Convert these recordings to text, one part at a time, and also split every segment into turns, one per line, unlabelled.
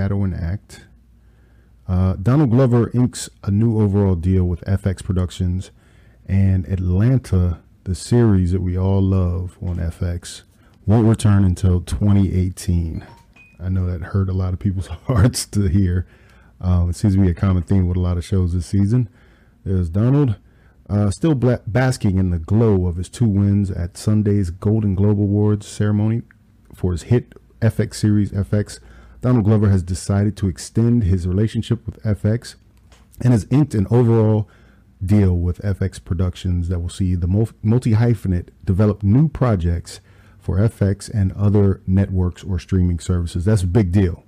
Shadow and Act. Uh, Donald Glover inks a new overall deal with FX Productions, and Atlanta, the series that we all love on FX, won't return until 2018. I know that hurt a lot of people's hearts to hear. Um, it seems to be a common theme with a lot of shows this season. There's Donald, uh, still basking in the glow of his two wins at Sunday's Golden Globe Awards ceremony for his hit FX series FX. Donald Glover has decided to extend his relationship with FX and has inked an overall deal with FX Productions that will see the multi hyphenate develop new projects for FX and other networks or streaming services. That's a big deal.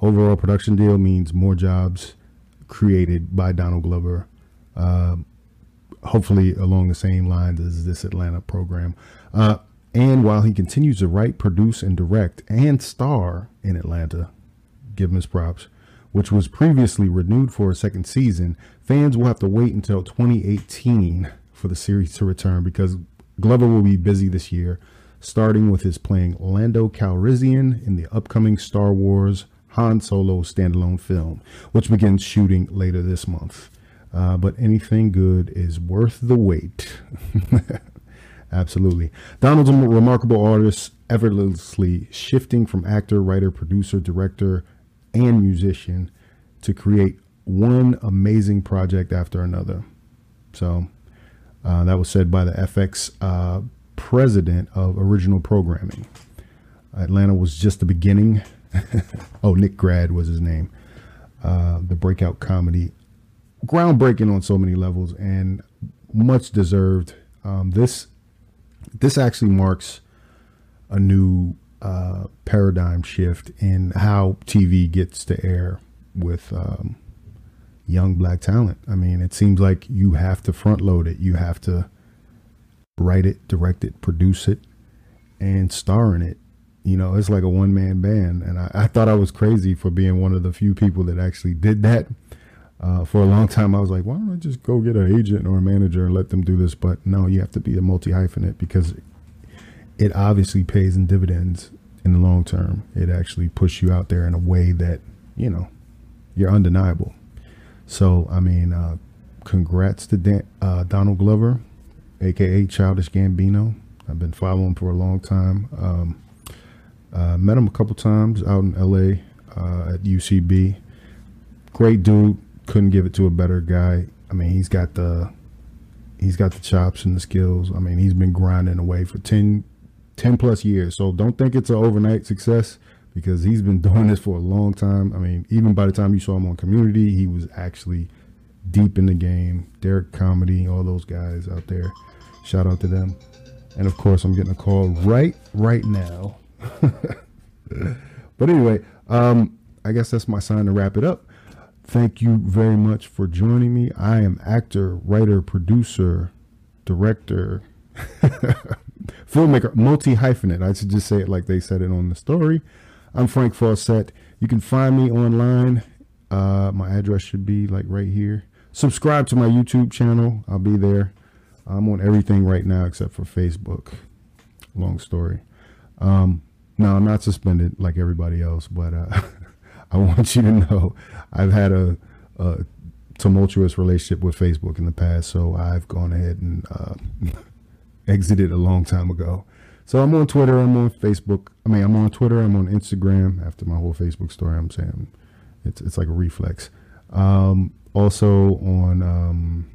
Overall production deal means more jobs created by Donald Glover. Uh, hopefully along the same lines as this Atlanta program. Uh, and while he continues to write, produce, and direct and star in Atlanta, give him his props, which was previously renewed for a second season, fans will have to wait until 2018 for the series to return because Glover will be busy this year, starting with his playing Lando Calrissian in the upcoming Star Wars Han Solo standalone film, which begins shooting later this month. Uh, but anything good is worth the wait. Absolutely. Donald's a remarkable artist, effortlessly shifting from actor, writer, producer, director, and musician to create one amazing project after another. So uh, that was said by the FX uh, president of original programming. Atlanta was just the beginning. oh, Nick Grad was his name. Uh, the breakout comedy groundbreaking on so many levels and much deserved. Um, this this actually marks a new uh, paradigm shift in how TV gets to air with um, young black talent. I mean, it seems like you have to front load it. You have to write it, direct it, produce it, and star in it. You know, it's like a one man band. And I, I thought I was crazy for being one of the few people that actually did that uh, for a long time, I was like, why don't I just go get an agent or a manager and let them do this? But no, you have to be a multi hyphenate because it obviously pays in dividends in the long term. It actually puts you out there in a way that, you know, you're undeniable. So, I mean, uh, congrats to Dan, uh, Donald Glover, aka Childish Gambino. I've been following for a long time. Um, uh, met him a couple times out in LA uh, at UCB. Great dude couldn't give it to a better guy. I mean, he's got the he's got the chops and the skills. I mean, he's been grinding away for 10, 10 plus years. So don't think it's an overnight success because he's been doing this for a long time. I mean, even by the time you saw him on Community, he was actually deep in the game. Derrick Comedy, all those guys out there. Shout out to them. And of course, I'm getting a call right right now. but anyway, um, I guess that's my sign to wrap it up. Thank you very much for joining me. I am actor, writer, producer, director, filmmaker, multi hyphenate. I should just say it like they said it on the story. I'm Frank Faucette. You can find me online. Uh, my address should be like right here. Subscribe to my YouTube channel. I'll be there. I'm on everything right now except for Facebook. Long story. Um, no, I'm not suspended like everybody else, but uh, I want you to know I've had a, a, tumultuous relationship with Facebook in the past, so I've gone ahead and uh, exited a long time ago. So I'm on Twitter, I'm on Facebook. I mean, I'm on Twitter, I'm on Instagram. After my whole Facebook story, I'm saying it's it's like a reflex. Um, also on um,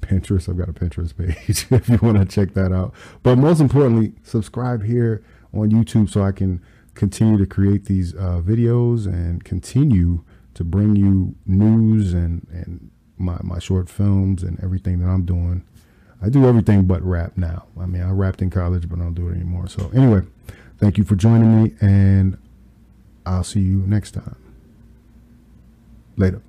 Pinterest, I've got a Pinterest page if you want to check that out. But most importantly, subscribe here on YouTube so I can continue to create these uh, videos and continue to bring you news and, and my, my short films and everything that I'm doing. I do everything but rap now. I mean, I rapped in college, but I don't do it anymore. So, anyway, thank you for joining me, and I'll see you next time. Later.